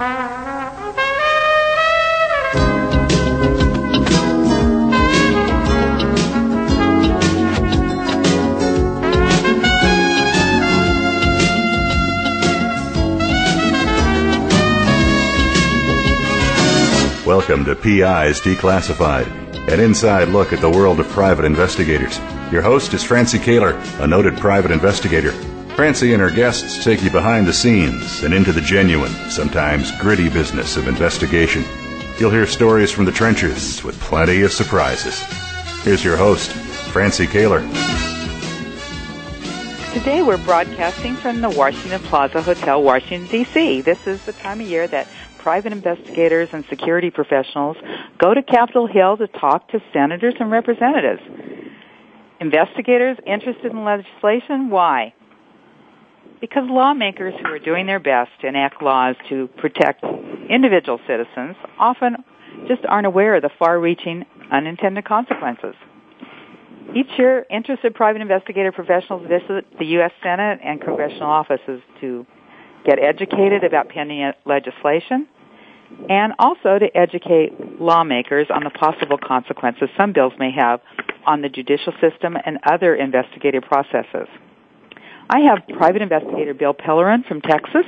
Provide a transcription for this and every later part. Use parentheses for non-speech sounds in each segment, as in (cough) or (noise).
Welcome to PIs Declassified, an inside look at the world of private investigators. Your host is Francie Koehler, a noted private investigator. Francie and her guests take you behind the scenes and into the genuine, sometimes gritty business of investigation. You'll hear stories from the trenches with plenty of surprises. Here's your host, Francie Koehler. Today we're broadcasting from the Washington Plaza Hotel, Washington, D.C. This is the time of year that private investigators and security professionals go to Capitol Hill to talk to senators and representatives. Investigators interested in legislation? Why? Because lawmakers who are doing their best to enact laws to protect individual citizens often just aren't aware of the far-reaching unintended consequences. Each year, interested private investigator professionals visit the U.S. Senate and congressional offices to get educated about pending legislation, and also to educate lawmakers on the possible consequences some bills may have on the judicial system and other investigative processes. I have private investigator Bill Pellerin from Texas,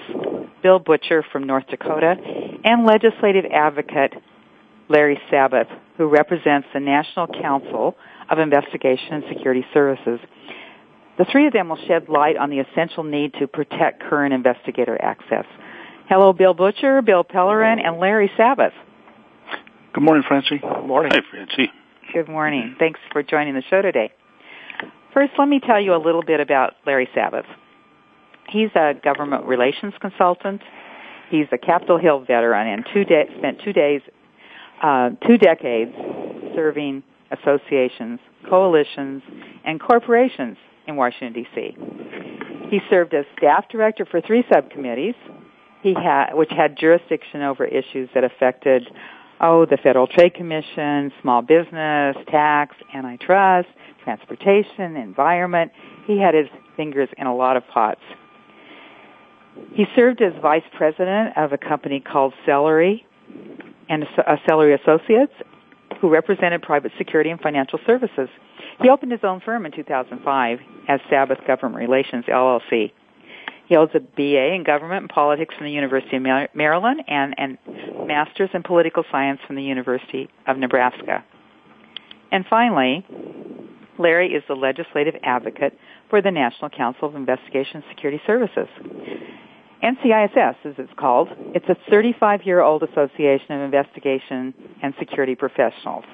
Bill Butcher from North Dakota, and legislative advocate Larry Sabbath, who represents the National Council of Investigation and Security Services. The three of them will shed light on the essential need to protect current investigator access. Hello, Bill Butcher, Bill Pellerin, and Larry Sabbath. Good morning, Francie. Good morning. Hi, Francie. Good morning. Thanks for joining the show today. First, let me tell you a little bit about Larry Sabbath. He's a government relations consultant. He's a Capitol Hill veteran and two de- spent two days, uh, two decades serving associations, coalitions, and corporations in Washington, D.C. He served as staff director for three subcommittees, he which had jurisdiction over issues that affected, oh, the Federal Trade Commission, small business, tax, antitrust, transportation, environment. He had his fingers in a lot of pots. He served as vice president of a company called Celery and uh, Celery Associates, who represented private security and financial services. He opened his own firm in 2005 as Sabbath Government Relations LLC. He holds a BA in Government and Politics from the University of Maryland and and Master's in Political Science from the University of Nebraska. And finally, Larry is the legislative advocate for the National Council of Investigation Security Services. NCISS, as it's called, it's a 35-year-old association of investigation and security professionals.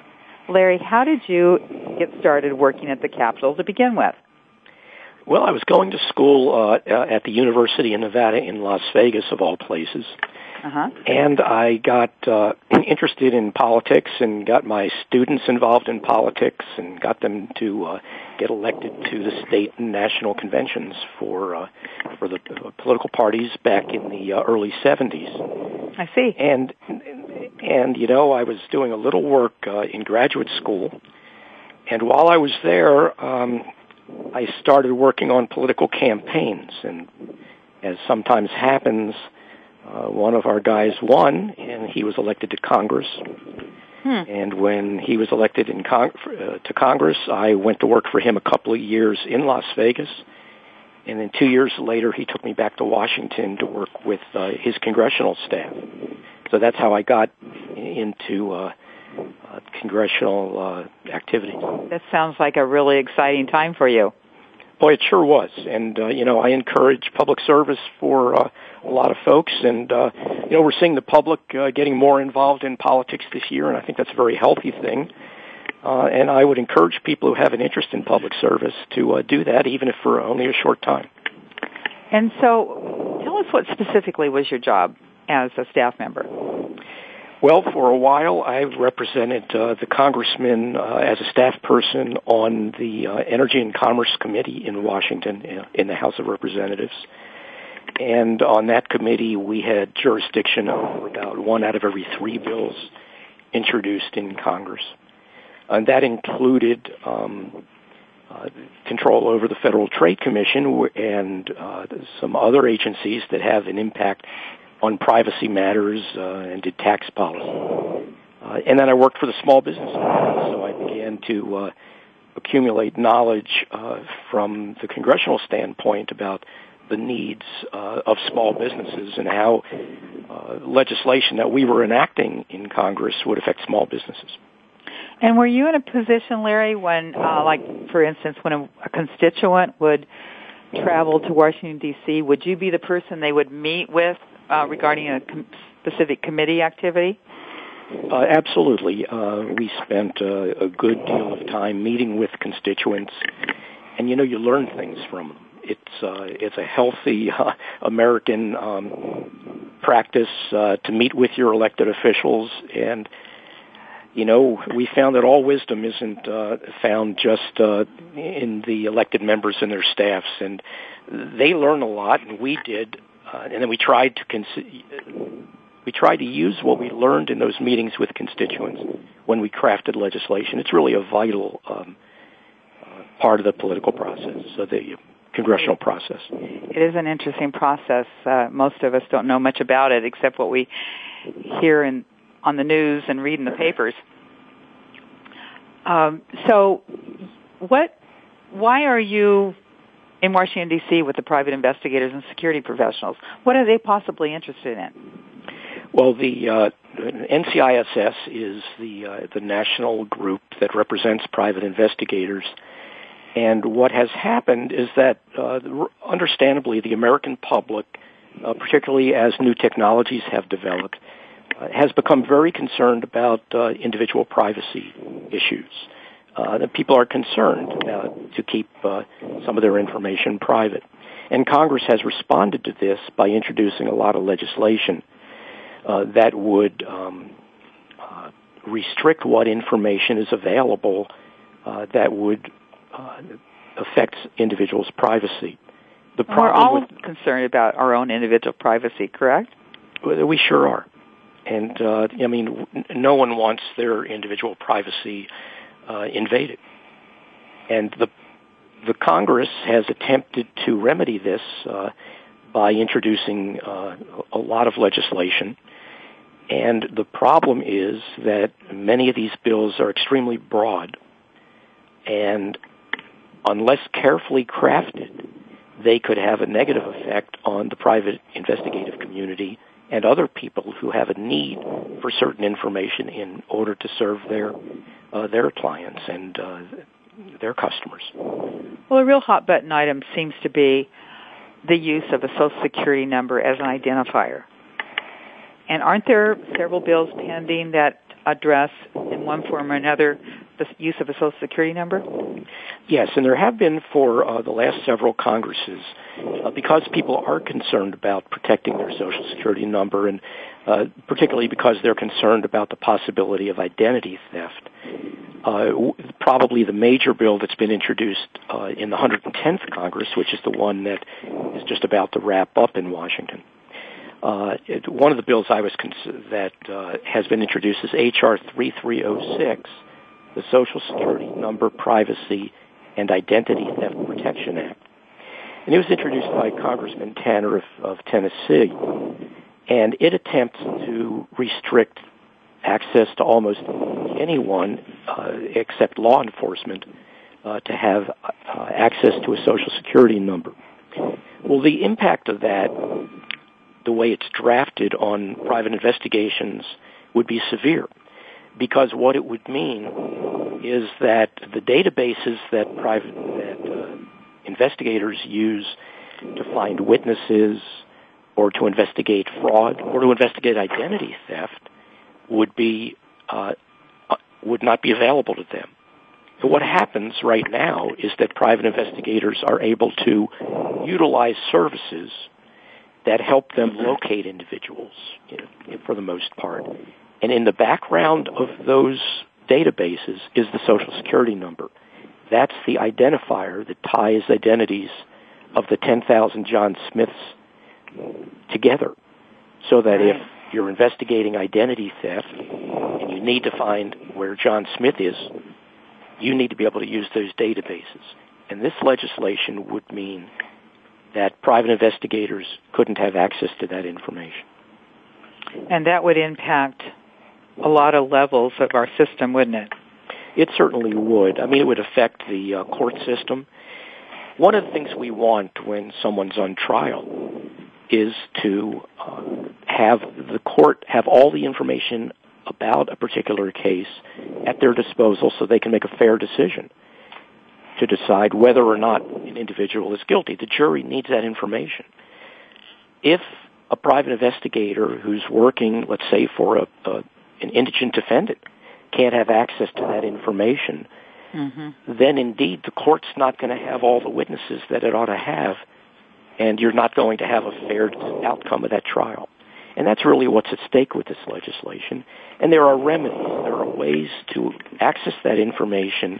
Larry, how did you get started working at the Capitol to begin with? Well, I was going to school uh, at the University of Nevada in Las Vegas, of all places. Uh-huh. And I got uh, interested in politics and got my students involved in politics and got them to uh, get elected to the state and national conventions for uh, for the uh, political parties back in the uh, early 70s. I see. And and you know, I was doing a little work uh, in graduate school, and while I was there, um, I started working on political campaigns, and as sometimes happens, uh, one of our guys won, and he was elected to Congress. Hmm. And when he was elected in Cong- uh, to Congress, I went to work for him a couple of years in Las Vegas. And then two years later, he took me back to Washington to work with uh, his congressional staff. So that's how I got into uh, uh, congressional uh, activity. That sounds like a really exciting time for you. Boy, it sure was. And, uh, you know, I encourage public service for uh, a lot of folks. And, uh, you know, we're seeing the public uh, getting more involved in politics this year, and I think that's a very healthy thing. Uh, and I would encourage people who have an interest in public service to uh, do that, even if for only a short time. And so, tell us what specifically was your job as a staff member. Well, for a while, I represented uh, the congressman uh, as a staff person on the uh, Energy and Commerce Committee in Washington in the House of Representatives. And on that committee, we had jurisdiction over about one out of every three bills introduced in Congress. And that included um, uh, control over the Federal Trade Commission and uh, some other agencies that have an impact on privacy matters uh, and did tax policy. Uh, and then I worked for the Small Business so I began to uh, accumulate knowledge uh, from the congressional standpoint about the needs uh, of small businesses and how uh, legislation that we were enacting in Congress would affect small businesses. And were you in a position, Larry, when, uh, like, for instance, when a, a constituent would travel to Washington D.C., would you be the person they would meet with uh, regarding a com- specific committee activity? Uh, absolutely. Uh, we spent uh, a good deal of time meeting with constituents, and you know, you learn things from them. It's uh, it's a healthy uh, (laughs) American um, practice uh, to meet with your elected officials, and you know, we found that all wisdom isn't uh, found just uh, in the elected members and their staffs, and they learn a lot, and we did, uh, and then we tried to cons- we tried to use what we learned in those meetings with constituents when we crafted legislation. It's really a vital um, uh, part of the political process, so the congressional process. It is an interesting process. Uh, most of us don't know much about it except what we hear in on the news and read in the papers. Um, so, what? Why are you in Washington D.C. with the private investigators and security professionals? What are they possibly interested in? Well, the uh, NCISS is the uh, the national group that represents private investigators. And what has happened is that, uh, understandably, the American public, uh, particularly as new technologies have developed, uh, has become very concerned about uh, individual privacy issues. Uh, that people are concerned to keep uh, some of their information private. And Congress has responded to this by introducing a lot of legislation uh, that would um, uh, restrict what information is available that would affect individuals' privacy. The problem We're all with, concerned about our own individual privacy, correct? We sure are. And uh, I mean, no one wants their individual privacy uh, invaded. And the the Congress has attempted to remedy this uh, by introducing uh, a lot of legislation. And the problem is that many of these bills are extremely broad, and unless carefully crafted, they could have a negative effect on the private investigative community and other people who have a need for certain information in order to serve their uh, their clients and uh, their customers. Well, a real hot button item seems to be the use of a social security number as an identifier. And aren't there several bills pending that address in one form or another the use of a social security number? Yes, and there have been for uh, the last several Congresses, uh, because people are concerned about protecting their social security number, and uh, particularly because they're concerned about the possibility of identity theft. Uh, w- probably the major bill that's been introduced uh, in the 110th Congress, which is the one that is just about to wrap up in Washington. Uh, one of the bills I was cons- that has been introduced is HR 3306, the Social Security Number Privacy and Identity Theft Protection Act. And it was introduced by Congressman Tanner of, of Tennessee, and it attempts to restrict access to almost anyone uh, except law enforcement uh, to have uh, access to a social security number. Well, the impact of that, the way it's drafted on private investigations, would be severe because what it would mean is that the databases that private that uh, investigators use to find witnesses or to investigate fraud or to investigate identity theft would be uh, uh would not be available to them. So what happens right now is that private investigators are able to utilize services that help them locate individuals you know, for the most part and in the background of those databases is the social security number. That's the identifier that ties identities of the 10,000 John Smiths together. So that if you're investigating identity theft and you need to find where John Smith is, you need to be able to use those databases. And this legislation would mean that private investigators couldn't have access to that information. And that would impact a lot of levels of our system, wouldn't it? It certainly would. I mean, it would affect the uh, court system. One of the things we want when someone's on trial is to uh, have the court have all the information about a particular case at their disposal so they can make a fair decision to decide whether or not an individual is guilty. The jury needs that information. If a private investigator who's working, let's say, for a, a an indigent defendant can't have access to that information, mm-hmm. then indeed the court's not going to have all the witnesses that it ought to have, and you're not going to have a fair outcome of that trial. And that's really what's at stake with this legislation. And there are remedies, there are ways to access that information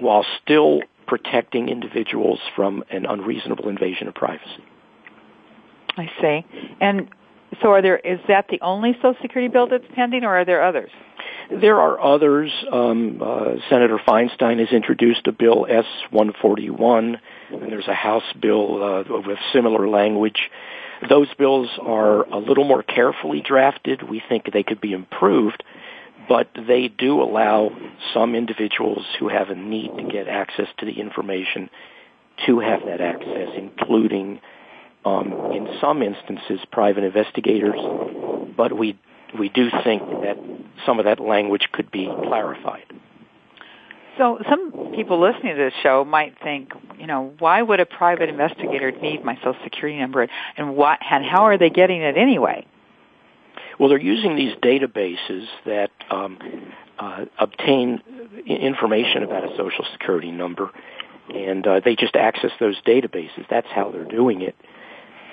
while still protecting individuals from an unreasonable invasion of privacy. I see. And so are there is that the only social security bill that's pending or are there others? There are others. Um, uh, Senator Feinstein has introduced a bill S-141, and there's a House bill uh, with similar language. Those bills are a little more carefully drafted. We think they could be improved, but they do allow some individuals who have a need to get access to the information to have that access, including um, in some instances private investigators. But we we do think that some of that language could be clarified. So some people listening to this show might think, you know, why would a private investigator need my social security number and what and how are they getting it anyway? Well, they're using these databases that um, uh, obtain information about a social security number, and uh, they just access those databases. That's how they're doing it.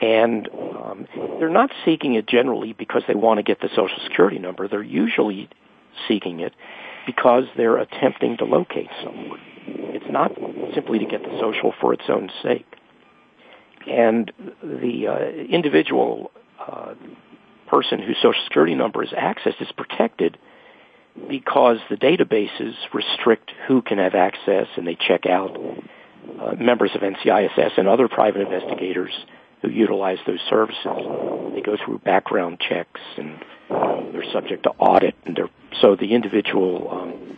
And um, they're not seeking it generally because they want to get the social security number. They're usually seeking it because they're attempting to locate someone. It's not simply to get the social for its own sake. And the uh, individual uh, person whose social security number is accessed is protected because the databases restrict who can have access and they check out uh, members of NCISS and other private investigators who utilize those services. They go through background checks and uh, they're subject to audit, and they're, so the individual um,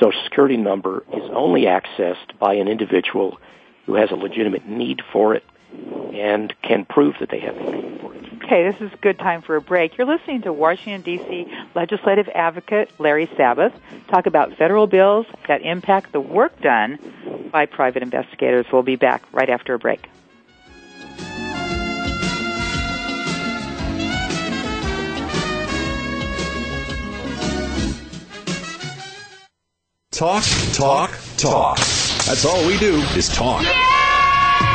Social Security number is only accessed by an individual who has a legitimate need for it and can prove that they have a need for it. Okay, this is a good time for a break. You're listening to Washington, D.C. legislative advocate Larry Sabbath talk about federal bills that impact the work done by private investigators. We'll be back right after a break. Talk, talk, talk. That's all we do is talk.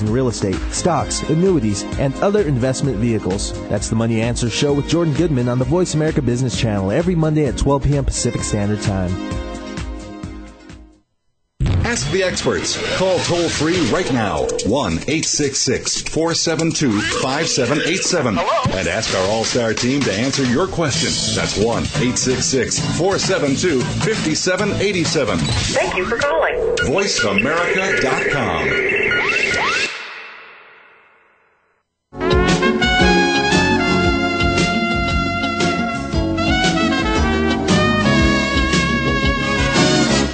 in real estate, stocks, annuities, and other investment vehicles. That's the Money Answer Show with Jordan Goodman on the Voice America Business Channel every Monday at 12 p.m. Pacific Standard Time. Ask the experts. Call toll free right now 1 866 472 5787 and ask our All Star team to answer your question. That's 1 866 472 5787. Thank you for calling. VoiceAmerica.com.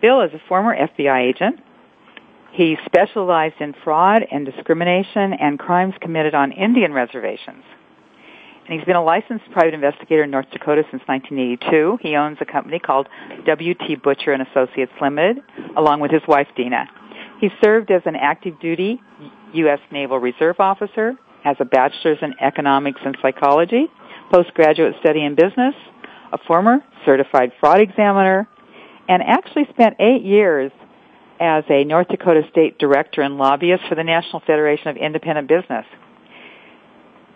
Bill is a former FBI agent. He specialized in fraud and discrimination and crimes committed on Indian reservations. And he's been a licensed private investigator in North Dakota since 1982. He owns a company called W.T. Butcher and Associates Limited, along with his wife Dina. He served as an active duty U.S. Naval Reserve officer, has a bachelor's in economics and psychology, postgraduate study in business, a former certified fraud examiner, and actually spent eight years as a North Dakota State Director and lobbyist for the National Federation of Independent Business.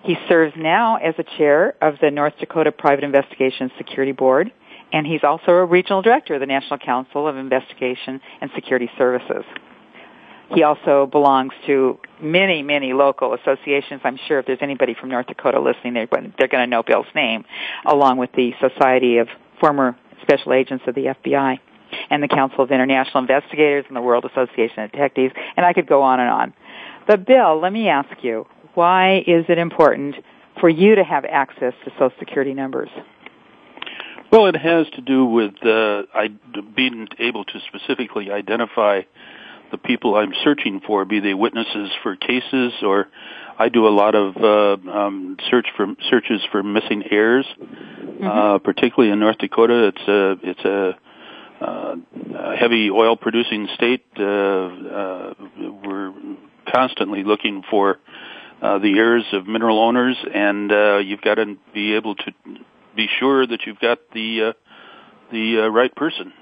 He serves now as a chair of the North Dakota Private Investigation Security Board, and he's also a regional director of the National Council of Investigation and Security Services. He also belongs to many, many local associations. I'm sure if there's anybody from North Dakota listening, they're, they're going to know Bill's name, along with the Society of Former special agents of the FBI and the Council of International Investigators and the World Association of Detectives, and I could go on and on. But Bill, let me ask you, why is it important for you to have access to Social Security numbers? Well, it has to do with uh, I, being able to specifically identify the people I'm searching for, be they witnesses for cases or I do a lot of uh, um, search for searches for missing heirs, mm-hmm. uh, particularly in North Dakota. It's a it's a, a heavy oil producing state. Uh, uh, we're constantly looking for uh, the heirs of mineral owners, and uh, you've got to be able to be sure that you've got the uh, the uh, right person.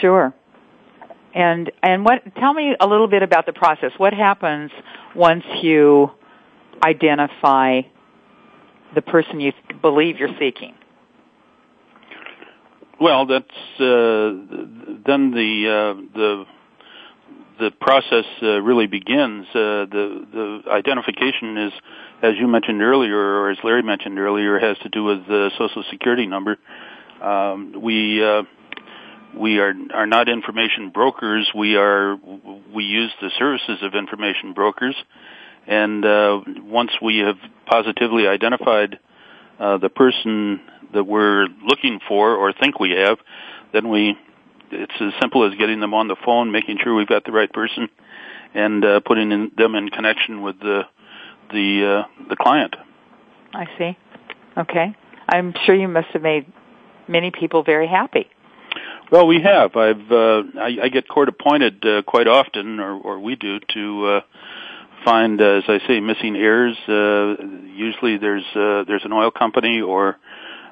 Sure. And and what? Tell me a little bit about the process. What happens once you identify the person you believe you're seeking? Well, that's uh, then the uh, the the process uh, really begins. Uh, the the identification is, as you mentioned earlier, or as Larry mentioned earlier, has to do with the social security number. Um, we uh, we are are not information brokers. We are we use the services of information brokers, and uh, once we have positively identified uh, the person that we're looking for or think we have, then we it's as simple as getting them on the phone, making sure we've got the right person, and uh, putting in, them in connection with the the uh, the client. I see. Okay, I'm sure you must have made many people very happy. Well, we have. I've uh, I, I get court appointed uh, quite often, or, or we do, to uh, find, uh, as I say, missing heirs. Uh, usually, there's uh, there's an oil company or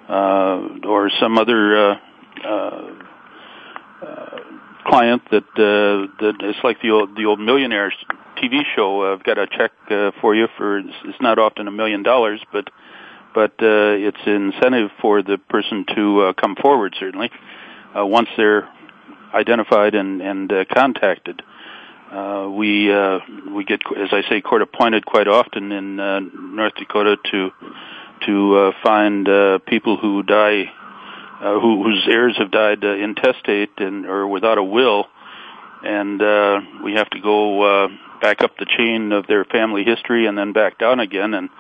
uh, or some other uh, uh, uh, client that uh, that it's like the old the old millionaires TV show. I've got a check uh, for you for it's not often a million dollars, but but uh, it's incentive for the person to uh, come forward certainly uh, once they're identified and, and uh, contacted. Uh, we uh, we get, as I say, court appointed quite often in uh, North Dakota to to uh, find uh, people who die, uh, who, whose heirs have died uh, intestate and or without a will, and uh, we have to go uh, back up the chain of their family history and then back down again. And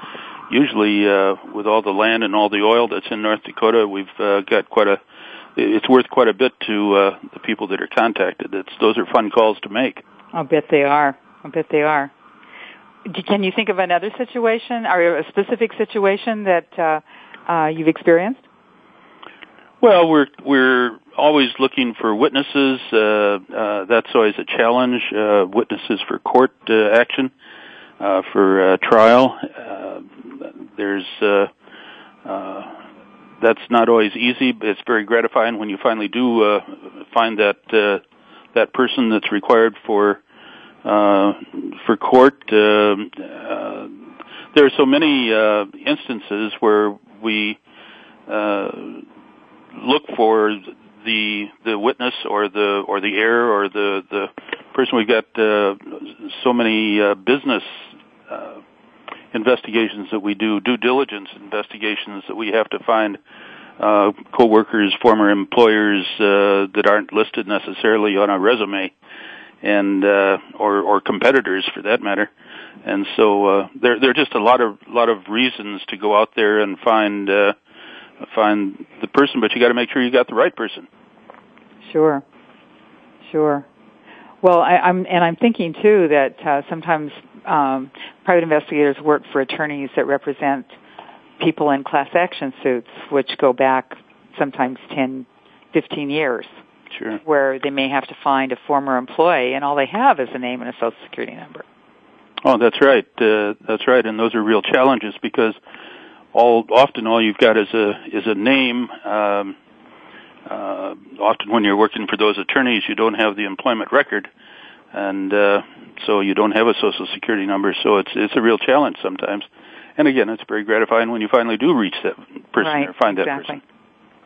usually, uh, with all the land and all the oil that's in North Dakota, we've uh, got quite a. It's worth quite a bit to uh, the people that are contacted. It's those are fun calls to make. I'll bet they are. I'll bet they are. Can you think of another situation or a specific situation that uh, uh, you've experienced? Well, we're we're always looking for witnesses. Uh, uh, that's always a challenge. Uh, witnesses for court uh, action, uh, for trial. There's uh, uh, that's not always easy, but it's very gratifying when you finally do uh, find that uh, that person that's required for for court. Uh, uh, there are so many uh, instances where we uh, look for the the witness or the or the heir or the the person. We've got uh, so many uh, business uh, investigations that we do, due diligence investigations that we have to find uh, co-workers, former employers uh, that aren't listed necessarily on a resume, and uh, or or competitors for that matter. And so uh, there there are just a lot of lot of reasons to go out there and find uh, find the person, but you got to make sure you got the right person. Sure, sure. Well, I, I'm and I'm thinking too that uh, sometimes um, private investigators work for attorneys that represent people in class action suits, which go back sometimes 10, 15 years. Sure. Where they may have to find a former employee, and all they have is a name and a social security number. Oh, that's right. Uh, that's right, and those are real challenges because all often all you've got is a is a name. Um, uh, often when you're working for those attorneys, you don't have the employment record, and uh, so you don't have a social security number. So it's it's a real challenge sometimes. And again, it's very gratifying when you finally do reach that person right, or find exactly. that person.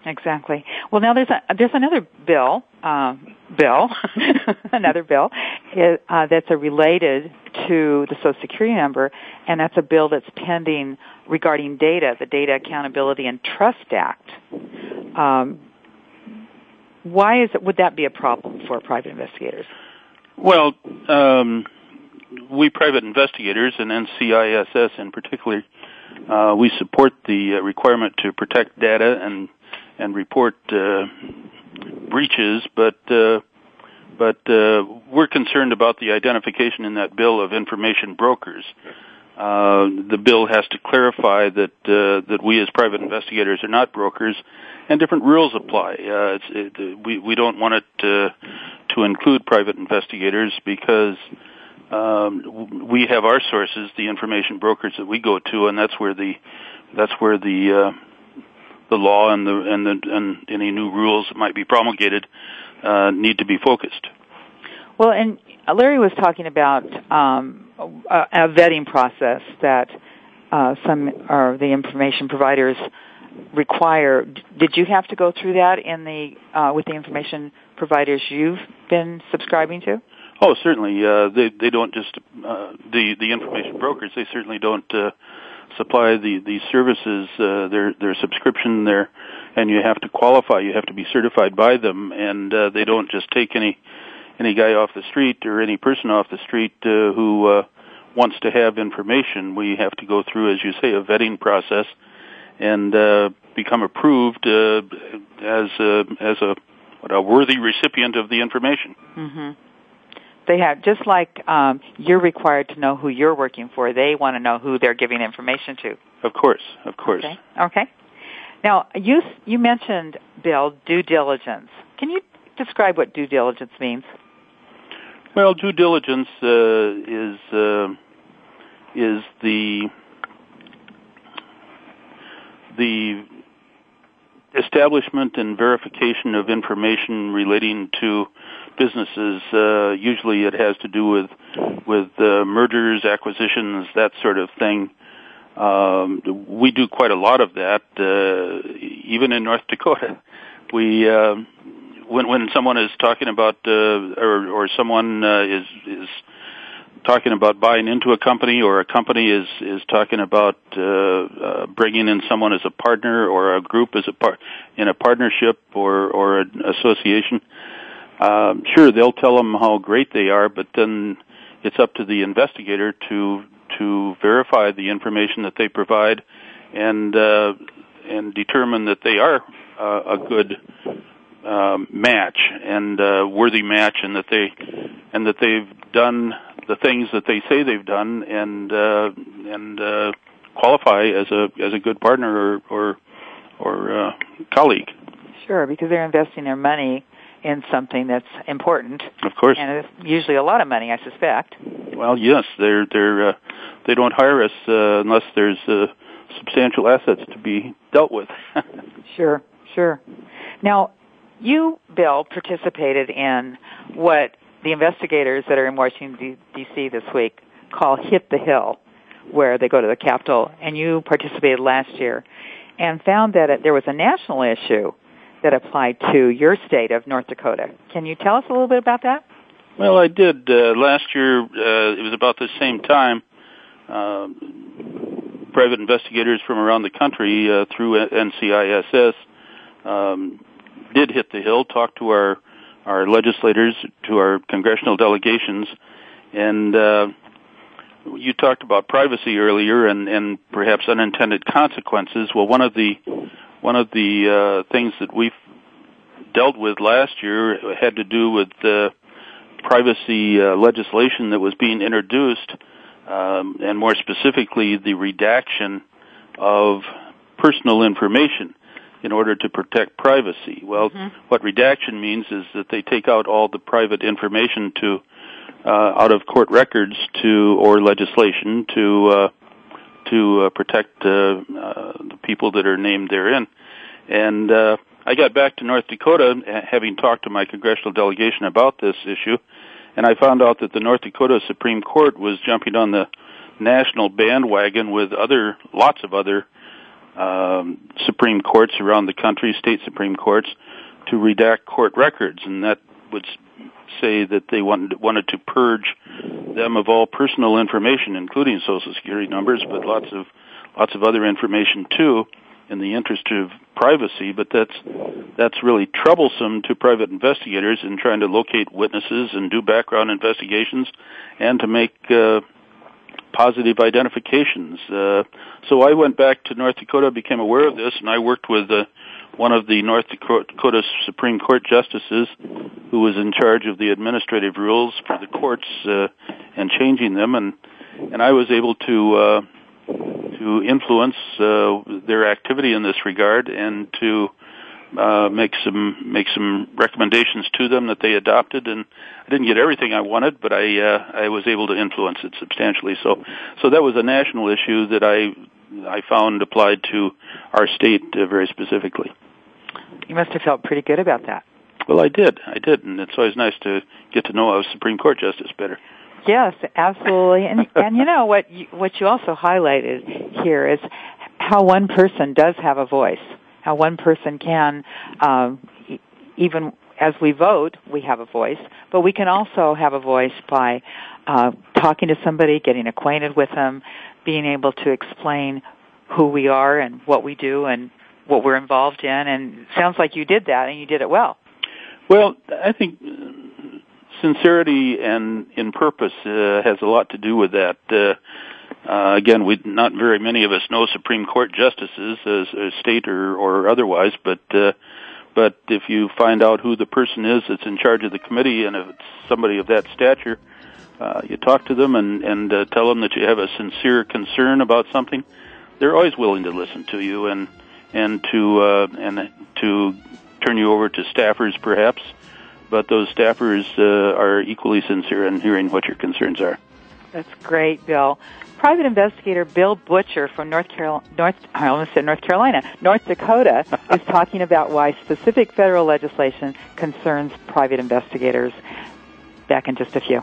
Exactly. Well, now there's a, there's another bill, uh, bill, (laughs) another bill uh, that's a related to the Social Security number, and that's a bill that's pending regarding data, the Data Accountability and Trust Act. Um, why is it? Would that be a problem for private investigators? Well, um, we private investigators and NCISS in particular, uh, we support the uh, requirement to protect data and and report uh, breaches, but uh, but uh, we're concerned about the identification in that bill of information brokers. Uh, the bill has to clarify that uh, that we as private investigators are not brokers, and different rules apply. Uh, it, we we don't want it to, to include private investigators because um, we have our sources, the information brokers that we go to, and that's where the that's where the uh, the law and the and the and any new rules that might be promulgated uh, need to be focused. Well, and Larry was talking about um, a, a vetting process that uh, some or the information providers require. Did you have to go through that in the uh, with the information providers you've been subscribing to? Oh, certainly. Uh, they they don't just uh, the the information brokers. They certainly don't uh, supply the the services. Uh, their their subscription there, and you have to qualify. You have to be certified by them, and uh, they don't just take any any guy off the street or any person off the street uh, who uh, wants to have information. We have to go through, as you say, a vetting process and uh, become approved uh, as a, as a what, a worthy recipient of the information. Mm-hmm they have just like um, you're required to know who you're working for. They want to know who they're giving information to. Of course, of course. Okay. Okay. Now you you mentioned Bill due diligence. Can you describe what due diligence means? Well, due diligence uh, is uh, is the the establishment and verification of information relating to businesses. Uh, usually, it has to do with with uh, mergers, acquisitions, that sort of thing. Um, we do quite a lot of that, uh, even in North Dakota. We uh, when when someone is talking about uh, or or someone uh, is is talking about buying into a company or a company is is talking about uh, uh, bringing in someone as a partner or a group as a part in a partnership or or an association um, sure they'll tell them how great they are but then it's up to the investigator to to verify the information that they provide and uh, and determine that they are uh, a good um, match and uh, worthy match, and that they and that they've done the things that they say they've done, and uh, and uh, qualify as a as a good partner or or, or uh, colleague. Sure, because they're investing their money in something that's important. Of course, and it's usually a lot of money, I suspect. Well, yes, they're they're uh, they don't hire us uh, unless there's uh, substantial assets to be dealt with. (laughs) sure, sure. Now, you, Bill, participated in what the investigators that are in Washington, D.C. this week call Hit the Hill, where they go to the Capitol, and you participated last year and found that there was a national issue that apply to your state of North Dakota. Can you tell us a little bit about that? Well, I did. Uh, last year, uh, it was about the same time. Uh, private investigators from around the country uh, through NCISS um, did hit the hill, talked to our our legislators, to our congressional delegations, and uh, you talked about privacy earlier and, and perhaps unintended consequences. Well, one of the one of the uh, things that we dealt with last year had to do with the privacy uh, legislation that was being introduced, um, and more specifically, the redaction of personal information in order to protect privacy. Well, mm-hmm. what redaction means is that they take out all the private information to uh, out of court records to or legislation to uh, to uh, protect uh, uh, the people that are named therein. And uh, I got back to North Dakota, having talked to my congressional delegation about this issue, and I found out that the North Dakota Supreme Court was jumping on the national bandwagon with other lots of other um, Supreme Courts around the country, state Supreme Courts, to redact court records, and that would say that they wanted wanted to purge them of all personal information, including Social Security numbers, but lots of lots of other information too, in the interest of privacy. But that's that's really troublesome to private investigators in trying to locate witnesses and do background investigations, and to make uh, positive identifications. Uh, so I went back to North Dakota, became aware of this, and I worked with uh, one of the North Dakota Supreme Court justices who was in charge of the administrative rules for the courts uh, and changing them, and and I was able to uh, to influence uh, their activity in this regard and to uh, make some make some recommendations to them that they adopted, and I didn't get everything I wanted, but I uh, I was able to influence it substantially. So so that was a national issue that I I found applied to our state uh, very specifically. You must have felt pretty good about that. Well, I did, I did, and it's always nice to get to know a Supreme Court justice better. Yes, absolutely, and (laughs) and you know what you, what you also highlighted here is how one person does have a voice how one person can, um, even as we vote, we have a voice, but we can also have a voice by uh, talking to somebody, getting acquainted with them, being able to explain who we are and what we do and what we're involved in. And sounds like you did that, and you did it well. Well, I think sincerity and in purpose uh, has a lot to do with that. Uh, uh, again, we not very many of us know Supreme Court justices, as, as state or, or otherwise, but uh, but if you find out who the person is that's in charge of the committee, and if it's somebody of that stature, uh, you talk to them and and uh, tell them that you have a sincere concern about something. They're always willing to listen to you and and to uh, and to turn you over to staffers, perhaps. But those staffers uh, are equally sincere in hearing what your concerns are. That's great, Bill. Private investigator Bill Butcher from North Carolina, North, I almost said North Carolina, North Dakota, (laughs) is talking about why specific federal legislation concerns private investigators. Back in just a few.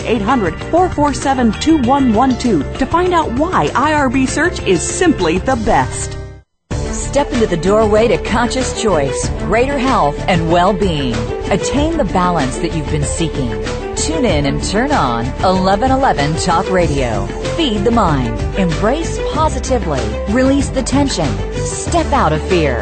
800 447 2112 to find out why IRB Search is simply the best. Step into the doorway to conscious choice, greater health, and well being. Attain the balance that you've been seeking. Tune in and turn on 1111 Talk Radio. Feed the mind. Embrace positively. Release the tension. Step out of fear.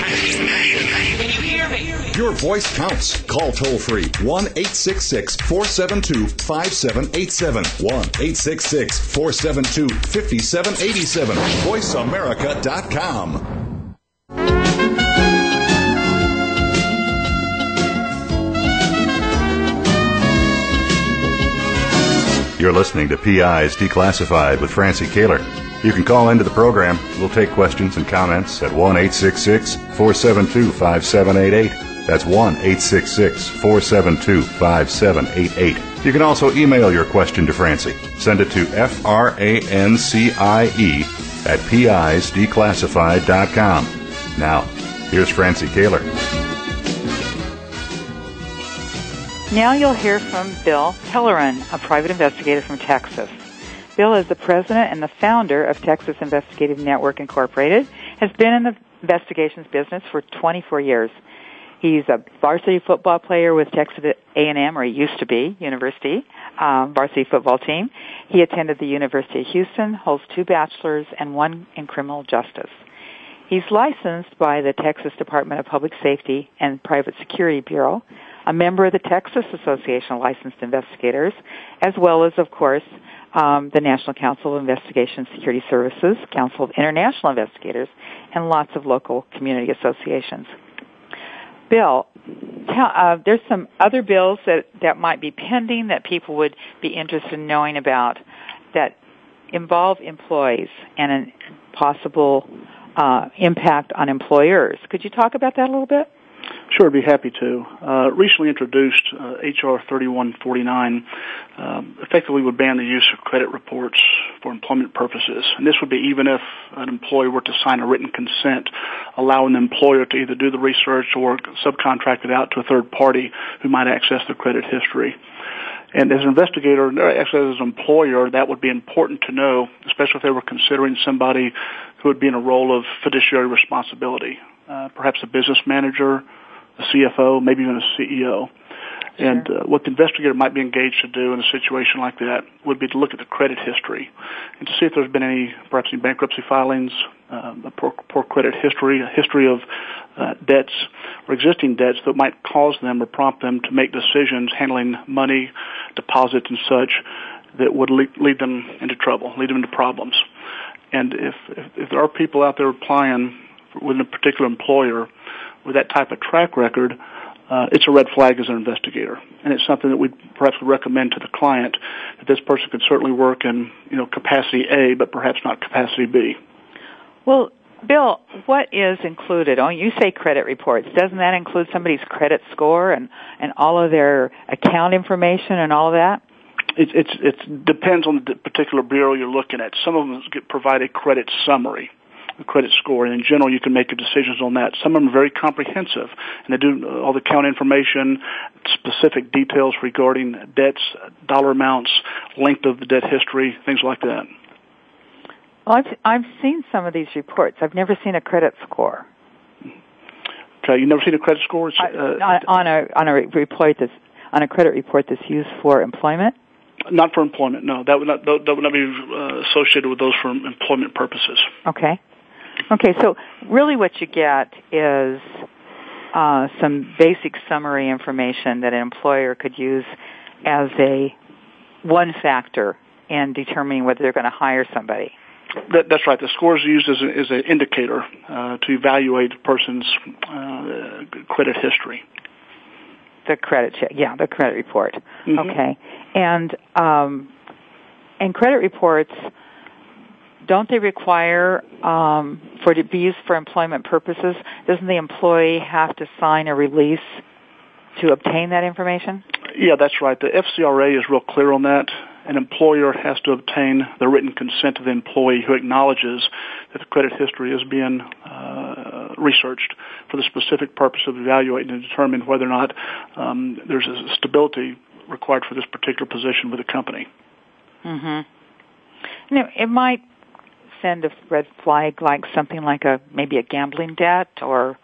Your voice counts. Call toll free 1 866 472 5787. 1 866 472 5787. VoiceAmerica.com. You're listening to PI's Declassified with Francie Koehler. You can call into the program. We'll take questions and comments at 1 866 472 5788. That's 1 866 472 5788. You can also email your question to Francie. Send it to F R A N C I E at PIsDeclassified.com. Now, here's Francie Koehler. Now you'll hear from Bill Pellerin, a private investigator from Texas. Bill is the president and the founder of Texas Investigative Network Incorporated, has been in the investigations business for 24 years. He's a varsity football player with Texas A&M, or he used to be, University, um, varsity football team. He attended the University of Houston, holds two bachelors and one in criminal justice. He's licensed by the Texas Department of Public Safety and Private Security Bureau, a member of the Texas Association of Licensed Investigators, as well as, of course, um, the National Council of Investigation Security Services, Council of International Investigators, and lots of local community associations. Bill, tell, uh, there's some other bills that, that might be pending that people would be interested in knowing about that involve employees and a possible uh, impact on employers. Could you talk about that a little bit? Sure, I'd be happy to. Uh, recently introduced uh, HR 3149 um, effectively would ban the use of credit reports for employment purposes. And this would be even if an employee were to sign a written consent allowing the employer to either do the research or subcontract it out to a third party who might access their credit history. And as an investigator, actually as an employer, that would be important to know, especially if they were considering somebody who would be in a role of fiduciary responsibility, uh, perhaps a business manager, a CFO, maybe even a CEO. Sure. And uh, what the investigator might be engaged to do in a situation like that would be to look at the credit history and to see if there's been any, perhaps any bankruptcy filings, um, a poor, poor credit history, a history of uh, debts or existing debts that might cause them or prompt them to make decisions handling money, deposits, and such that would lead, lead them into trouble, lead them into problems. And if, if, if there are people out there applying with a particular employer with that type of track record, uh, it's a red flag as an investigator, and it's something that we perhaps would recommend to the client that this person could certainly work in, you know, capacity A, but perhaps not capacity B. Well, Bill, what is included? Oh, you say credit reports. Doesn't that include somebody's credit score and and all of their account information and all of that? It it's it depends on the particular bureau you're looking at. Some of them get, provide a credit summary credit score. And in general, you can make your decisions on that. Some of them are very comprehensive, and they do all the account information, specific details regarding debts, dollar amounts, length of the debt history, things like that. Well, I've I've seen some of these reports. I've never seen a credit score. Okay, you've never seen a credit score uh, on a on a report that's on a credit report that's used for employment. Not for employment. No, that would not that would not be uh, associated with those for employment purposes. Okay. Okay, so really what you get is uh, some basic summary information that an employer could use as a one factor in determining whether they're going to hire somebody. That, that's right. The score is used as, a, as an indicator uh, to evaluate a person's uh, credit history. The credit check, yeah, the credit report. Mm-hmm. Okay, and um, and credit reports don't they require um, for to be used for employment purposes? Doesn't the employee have to sign a release to obtain that information? Yeah, that's right. The FCRA is real clear on that. An employer has to obtain the written consent of the employee who acknowledges that the credit history is being uh, researched for the specific purpose of evaluating and determining whether or not um, there's a stability required for this particular position with the company. Mm-hmm. Now, it might send a red flag like something like a maybe a gambling debt or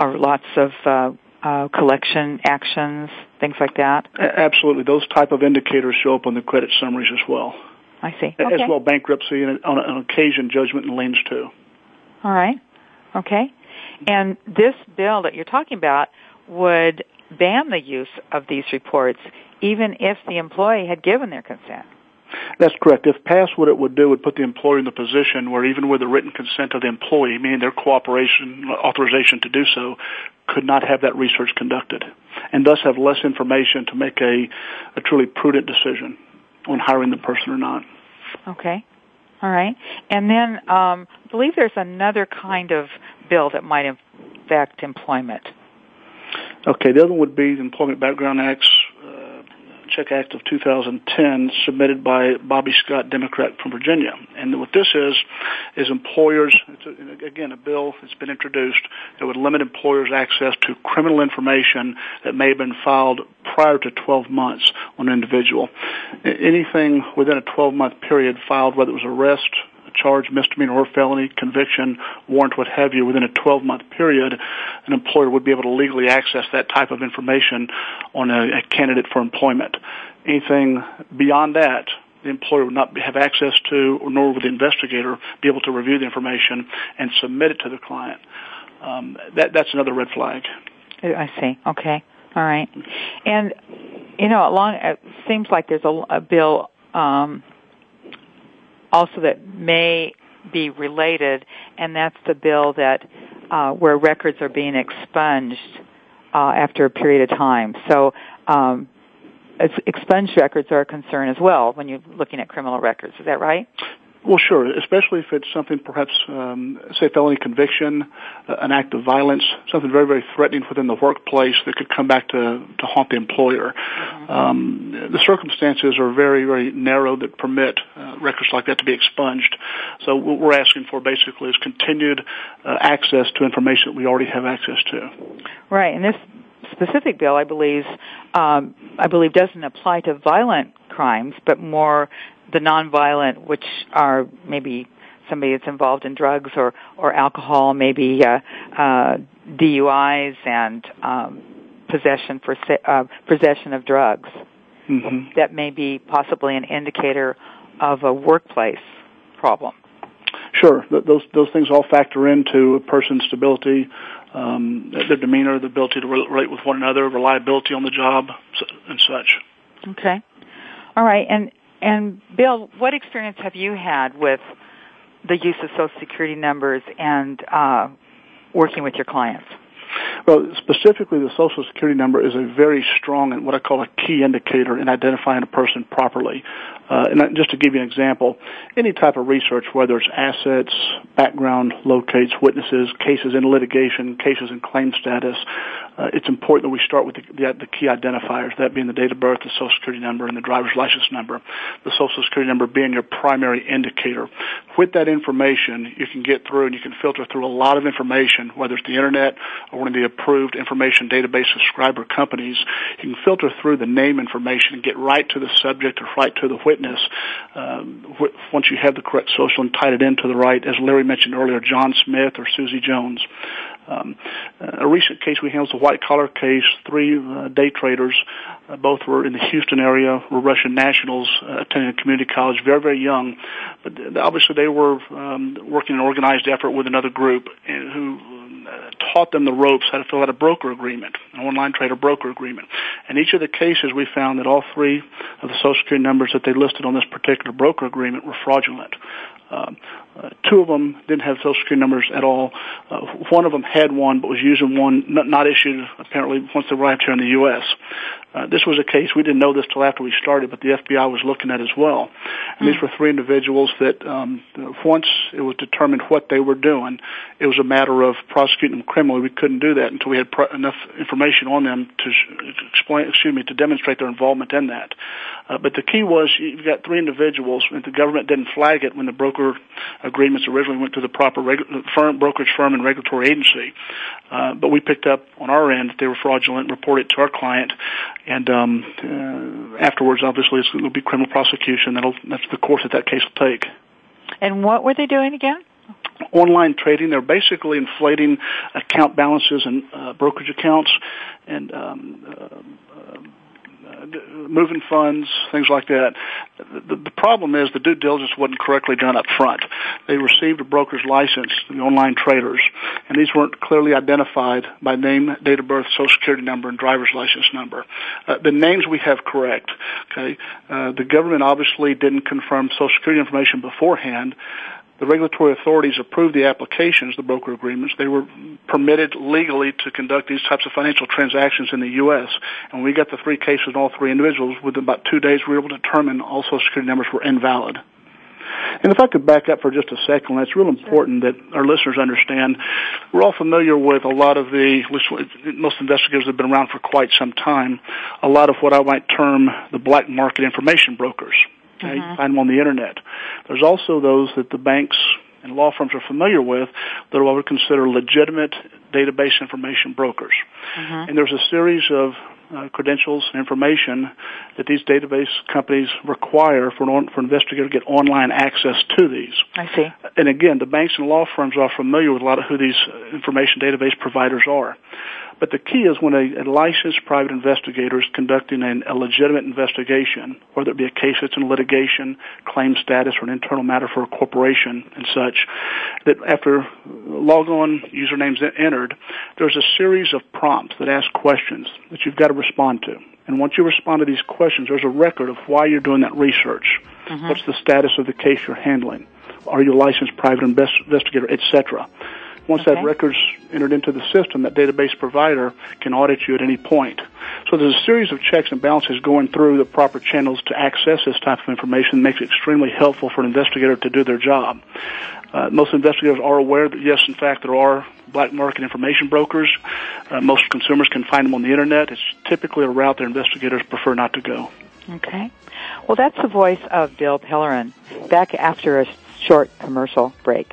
or lots of uh, uh, collection actions, things like that? Absolutely. Those type of indicators show up on the credit summaries as well. I see. Okay. As well bankruptcy and on, on occasion judgment and liens too. All right. Okay. And this bill that you're talking about would ban the use of these reports even if the employee had given their consent. That's correct. If passed, what it would do would put the employer in the position where even with the written consent of the employee, meaning their cooperation, authorization to do so, could not have that research conducted, and thus have less information to make a, a truly prudent decision on hiring the person or not. Okay. All right. And then um, I believe there's another kind of bill that might affect employment. Okay, the other one would be the Employment Background Acts Check Act of 2010 submitted by Bobby Scott, Democrat from Virginia. And what this is, is employers, a, again, a bill that's been introduced that would limit employers' access to criminal information that may have been filed prior to 12 months on an individual. Anything within a 12-month period filed, whether it was arrest, charge, misdemeanor or felony, conviction, warrant, what have you, within a 12 month period, an employer would be able to legally access that type of information on a, a candidate for employment. Anything beyond that, the employer would not have access to, nor would the investigator be able to review the information and submit it to the client. Um, that, that's another red flag. I see. Okay. All right. And you know, along it seems like there's a, a bill um, also that may be related, and that's the bill that uh, where records are being expunged uh, after a period of time. So um, expunged records are a concern as well when you're looking at criminal records. Is that right? Well, sure, especially if it's something perhaps, um, say, felony conviction, uh, an act of violence, something very, very threatening within the workplace that could come back to, to haunt the employer. Mm-hmm. Um, the circumstances are very, very narrow that permit uh, records like that to be expunged. So what we're asking for basically is continued uh, access to information that we already have access to. Right, and this specific bill, I believe, um, I believe doesn't apply to violent crimes, but more the nonviolent, which are maybe somebody that's involved in drugs or or alcohol, maybe uh, uh, DUIs and um, possession for uh, possession of drugs. Mm-hmm. That may be possibly an indicator of a workplace problem. Sure, those those things all factor into a person's stability, um, their demeanor, the ability to relate with one another, reliability on the job, and such. Okay, all right, and and Bill, what experience have you had with the use of Social Security numbers and uh, working with your clients? Well, specifically, the Social Security number is a very strong and what I call a key indicator in identifying a person properly. Uh, and just to give you an example, any type of research, whether it's assets, background locates, witnesses, cases in litigation, cases in claim status, uh, it's important that we start with the, the, the, key identifiers, that being the date of birth, the social security number, and the driver's license number. The social security number being your primary indicator. With that information, you can get through and you can filter through a lot of information, whether it's the internet or one of the approved information database subscriber companies. You can filter through the name information and get right to the subject or right to the witness um, once you have the correct social and tied it into the right, as Larry mentioned earlier, John Smith or Susie Jones. Um, a recent case we handled was a white collar case. Three uh, day traders, uh, both were in the Houston area, were Russian nationals, uh, attending a community college, very very young, but obviously they were um, working an organized effort with another group and who taught them the ropes how to fill out a broker agreement, an online trader broker agreement. And each of the cases we found that all three of the social security numbers that they listed on this particular broker agreement were fraudulent. Uh, uh, two of them didn't have social security numbers at all. Uh, one of them had one, but was using one not, not issued apparently once they arrived here in the U.S. Uh, this was a case we didn't know this till after we started, but the FBI was looking at as well. And mm. these were three individuals that um, once it was determined what they were doing, it was a matter of prosecuting them criminally. We couldn't do that until we had pr- enough information on them to explain, excuse me, to demonstrate their involvement in that. Uh, but the key was you've got three individuals, and the government didn't flag it when the broker agreements originally went to the proper regu- firm, brokerage firm and regulatory agency. Uh, but we picked up on our end that they were fraudulent, reported to our client, and um, uh, afterwards, obviously, it'll be criminal prosecution. That'll that's the course that that case will take. And what were they doing again? Online trading. They're basically inflating account balances and uh, brokerage accounts and um, uh, moving funds, things like that. The, the problem is the due diligence wasn't correctly done up front. They received a broker's license, the online traders, and these weren't clearly identified by name, date of birth, social security number, and driver's license number. Uh, the names we have correct. Okay, uh, the government obviously didn't confirm social security information beforehand the regulatory authorities approved the applications, the broker agreements. They were permitted legally to conduct these types of financial transactions in the U.S. And we got the three cases and all three individuals, within about two days we were able to determine all Social Security numbers were invalid. And if I could back up for just a second, it's real important that our listeners understand we're all familiar with a lot of the, most investigators have been around for quite some time, a lot of what I might term the black market information brokers. Okay, mm-hmm. you find them on the internet. There's also those that the banks and law firms are familiar with that are what we consider legitimate database information brokers. Mm-hmm. And there's a series of uh, credentials and information that these database companies require for an, on, for an investigator to get online access to these. I see. And again, the banks and law firms are familiar with a lot of who these information database providers are. But the key is when a, a licensed private investigator is conducting an, a legitimate investigation, whether it be a case that's in litigation, claim status, or an internal matter for a corporation and such, that after logon usernames entered, there's a series of prompts that ask questions that you've got to respond to. And once you respond to these questions, there's a record of why you're doing that research. Mm-hmm. What's the status of the case you're handling? Are you a licensed private invest- investigator, etc. Once okay. that record's entered into the system, that database provider can audit you at any point. So there's a series of checks and balances going through the proper channels to access this type of information that makes it extremely helpful for an investigator to do their job. Uh, most investigators are aware that yes, in fact, there are black market information brokers. Uh, most consumers can find them on the internet. It's typically a route that investigators prefer not to go. Okay. Well, that's the voice of Bill Pellerin. Back after a short commercial break.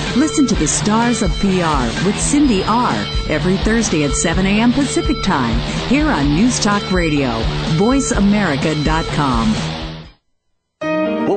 Listen to the Stars of PR with Cindy R. every Thursday at 7 a.m. Pacific Time here on News Talk Radio, VoiceAmerica.com.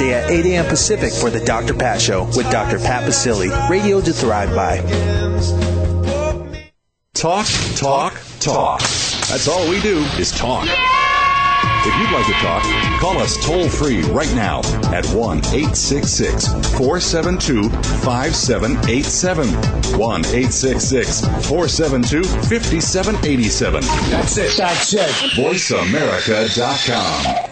at 8 a.m. Pacific for the Dr. Pat Show with Dr. Pat Baccili, radio to thrive by. Talk, talk, talk. That's all we do is talk. If you'd like to talk, call us toll free right now at 1 866 472 5787. 1 866 472 5787. That's it. That's it. VoiceAmerica.com.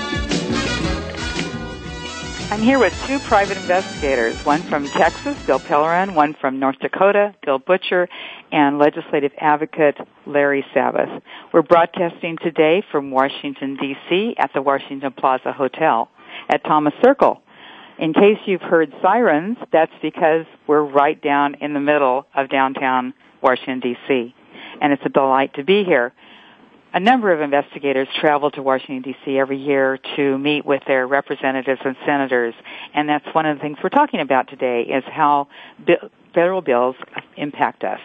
I'm here with two private investigators, one from Texas, Bill Pellerin, one from North Dakota, Bill Butcher, and legislative advocate Larry Sabbath. We're broadcasting today from Washington, D.C. at the Washington Plaza Hotel at Thomas Circle. In case you've heard sirens, that's because we're right down in the middle of downtown Washington, D.C. And it's a delight to be here a number of investigators travel to Washington D.C. every year to meet with their representatives and senators, and that's one of the things we're talking about today: is how bi- federal bills impact us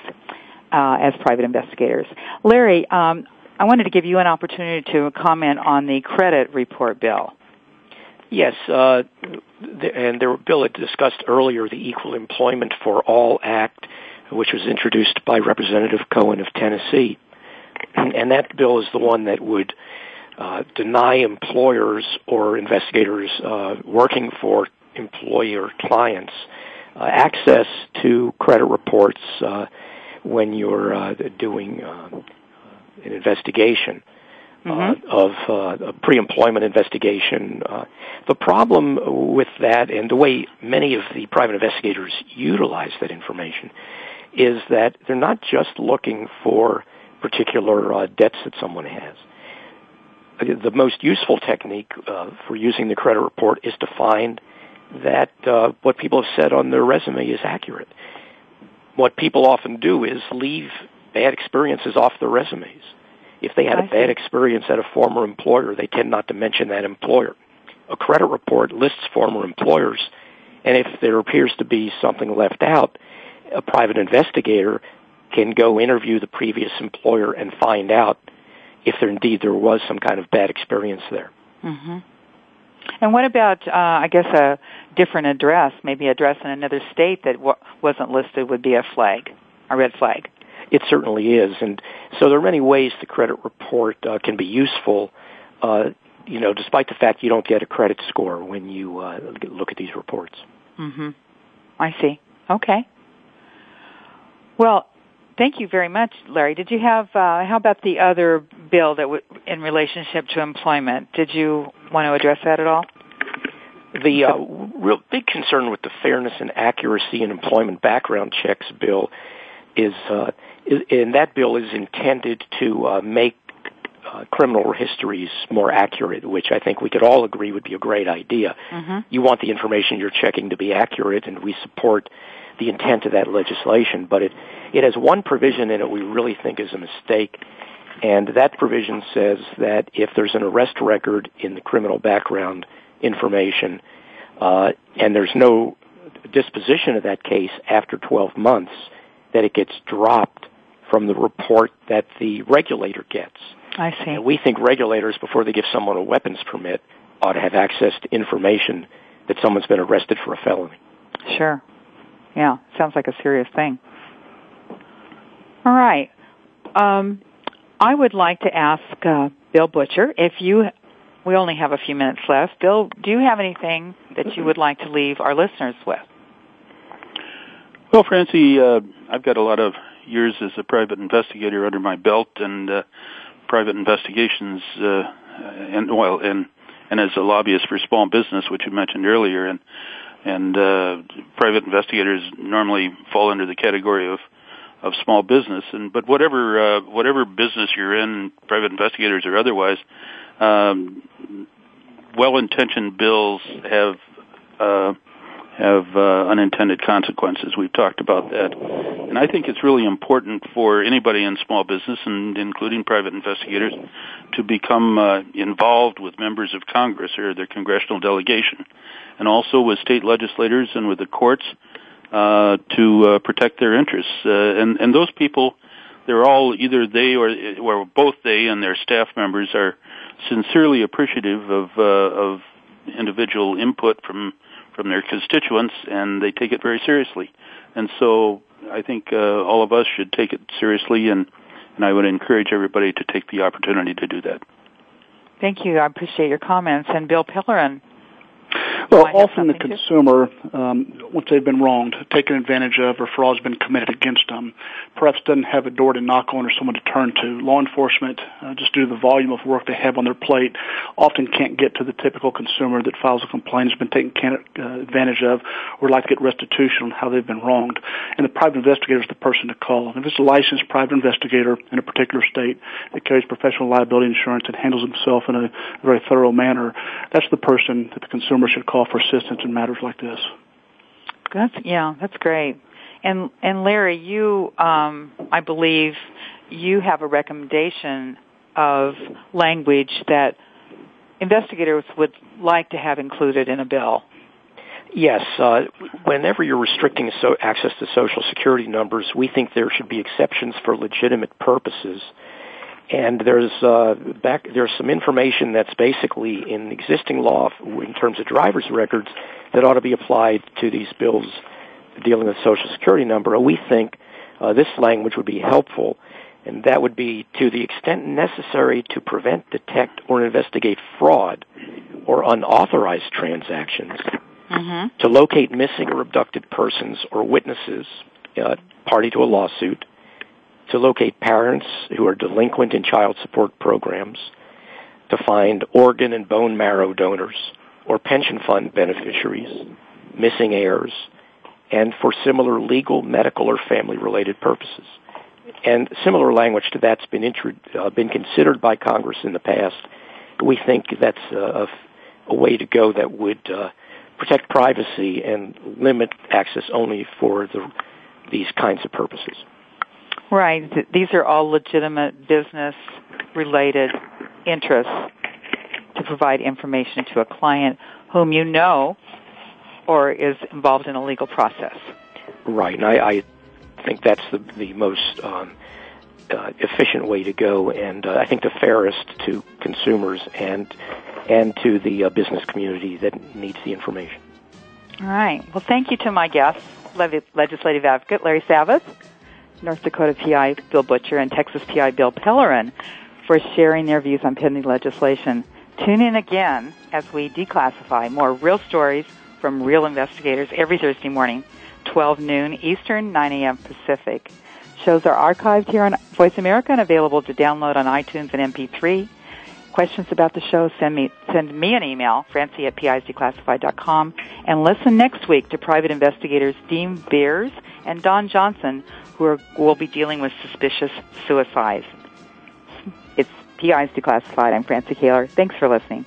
uh, as private investigators. Larry, um, I wanted to give you an opportunity to comment on the credit report bill. Yes, uh, and there, Bill had discussed earlier the Equal Employment for All Act, which was introduced by Representative Cohen of Tennessee and that bill is the one that would uh, deny employers or investigators uh, working for employer clients uh, access to credit reports uh, when you're uh, doing uh, an investigation. Mm-hmm. of a pre-employment investigation. the problem with that, and the way many of the private investigators utilize that information, is that they're not just looking for particular uh, debts that someone has. The most useful technique uh, for using the credit report is to find that uh, what people have said on their resume is accurate. What people often do is leave bad experiences off their resumes. If they had a bad experience at a former employer, they tend not to mention that employer. a credit report lists former employers, and if there appears to be something left out, a private investigator can go interview the previous employer and find out if there indeed there was some kind of bad experience there. Mm-hmm. And what about, uh, I guess, a different address, maybe address in another state that w- wasn't listed would be a flag, a red flag? It certainly is, and so there are many ways the credit report uh, can be useful. Uh, you know, despite the fact you don't get a credit score when you uh, look at these reports. Mm-hmm. I see. Okay. Well, thank you very much, Larry. Did you have? Uh, how about the other bill that w- in relationship to employment? Did you want to address that at all? The uh, real big concern with the fairness and accuracy in employment background checks bill is, uh, is and that bill is intended to uh, make uh, criminal histories more accurate, which I think we could all agree would be a great idea. Mm-hmm. You want the information you're checking to be accurate, and we support the intent of that legislation. But it it has one provision in it we really think is a mistake, and that provision says that if there's an arrest record in the criminal background information, uh, and there's no disposition of that case after 12 months, that it gets dropped from the report that the regulator gets. I see. And we think regulators, before they give someone a weapons permit, ought to have access to information that someone's been arrested for a felony. Sure. Yeah, sounds like a serious thing. All right. Um, I would like to ask uh, Bill Butcher if you. We only have a few minutes left. Bill, do you have anything that you would like to leave our listeners with? Well, Francie, uh, I've got a lot of years as a private investigator under my belt, and uh, private investigations, uh, and well, and and as a lobbyist for small business, which you mentioned earlier, and and uh, private investigators normally fall under the category of of small business. And but whatever uh, whatever business you're in, private investigators or otherwise, um, well-intentioned bills have uh, have uh, unintended consequences. We've talked about that, and I think it's really important for anybody in small business, and including private investigators, to become uh, involved with members of Congress or their congressional delegation, and also with state legislators and with the courts uh, to uh, protect their interests. Uh, and and those people, they're all either they or or both they and their staff members are sincerely appreciative of uh, of individual input from from their constituents, and they take it very seriously. And so I think uh, all of us should take it seriously, and and I would encourage everybody to take the opportunity to do that. Thank you. I appreciate your comments. And Bill Pellerin, well, often the consumer, um, once they've been wronged, taken advantage of, or fraud's been committed against them, perhaps doesn't have a door to knock on or someone to turn to. Law enforcement, uh, just due to the volume of work they have on their plate, often can't get to the typical consumer that files a complaint has been taken uh, advantage of, or would like to get restitution on how they've been wronged. And the private investigator is the person to call. And if it's a licensed private investigator in a particular state that carries professional liability insurance and handles himself in a very thorough manner, that's the person that the consumer should call for assistance in matters like this. That's yeah, that's great. And and Larry, you um, I believe you have a recommendation of language that investigators would like to have included in a bill. Yes, uh, whenever you're restricting so access to social security numbers, we think there should be exceptions for legitimate purposes and there's uh, back there's some information that's basically in existing law in terms of driver's records that ought to be applied to these bills dealing with social security number. We think uh, this language would be helpful, and that would be to the extent necessary to prevent, detect, or investigate fraud or unauthorized transactions, mm-hmm. to locate missing or abducted persons or witnesses uh, party to a lawsuit to locate parents who are delinquent in child support programs, to find organ and bone marrow donors or pension fund beneficiaries, missing heirs, and for similar legal, medical, or family-related purposes. And similar language to that's been intro- uh, been considered by Congress in the past. We think that's a, a way to go that would uh, protect privacy and limit access only for the, these kinds of purposes. Right. These are all legitimate business related interests to provide information to a client whom you know or is involved in a legal process. Right, and I, I think that's the the most um, uh, efficient way to go, and uh, I think the fairest to consumers and and to the uh, business community that needs the information. All right. Well, thank you to my guests, legislative advocate Larry Sabbath, North Dakota PI Bill Butcher, and Texas PI Bill Pellerin for sharing their views on pending legislation. Tune in again as we declassify more real stories from real investigators every Thursday morning, 12 noon Eastern, 9 a.m. Pacific. Shows are archived here on Voice America and available to download on iTunes and MP3. Questions about the show, send me, send me an email, francie at pisdeclassified.com, and listen next week to private investigators Dean Beers and Don Johnson, who are, will be dealing with suspicious suicides. It's PIs Declassified. I'm Francie Koehler. Thanks for listening.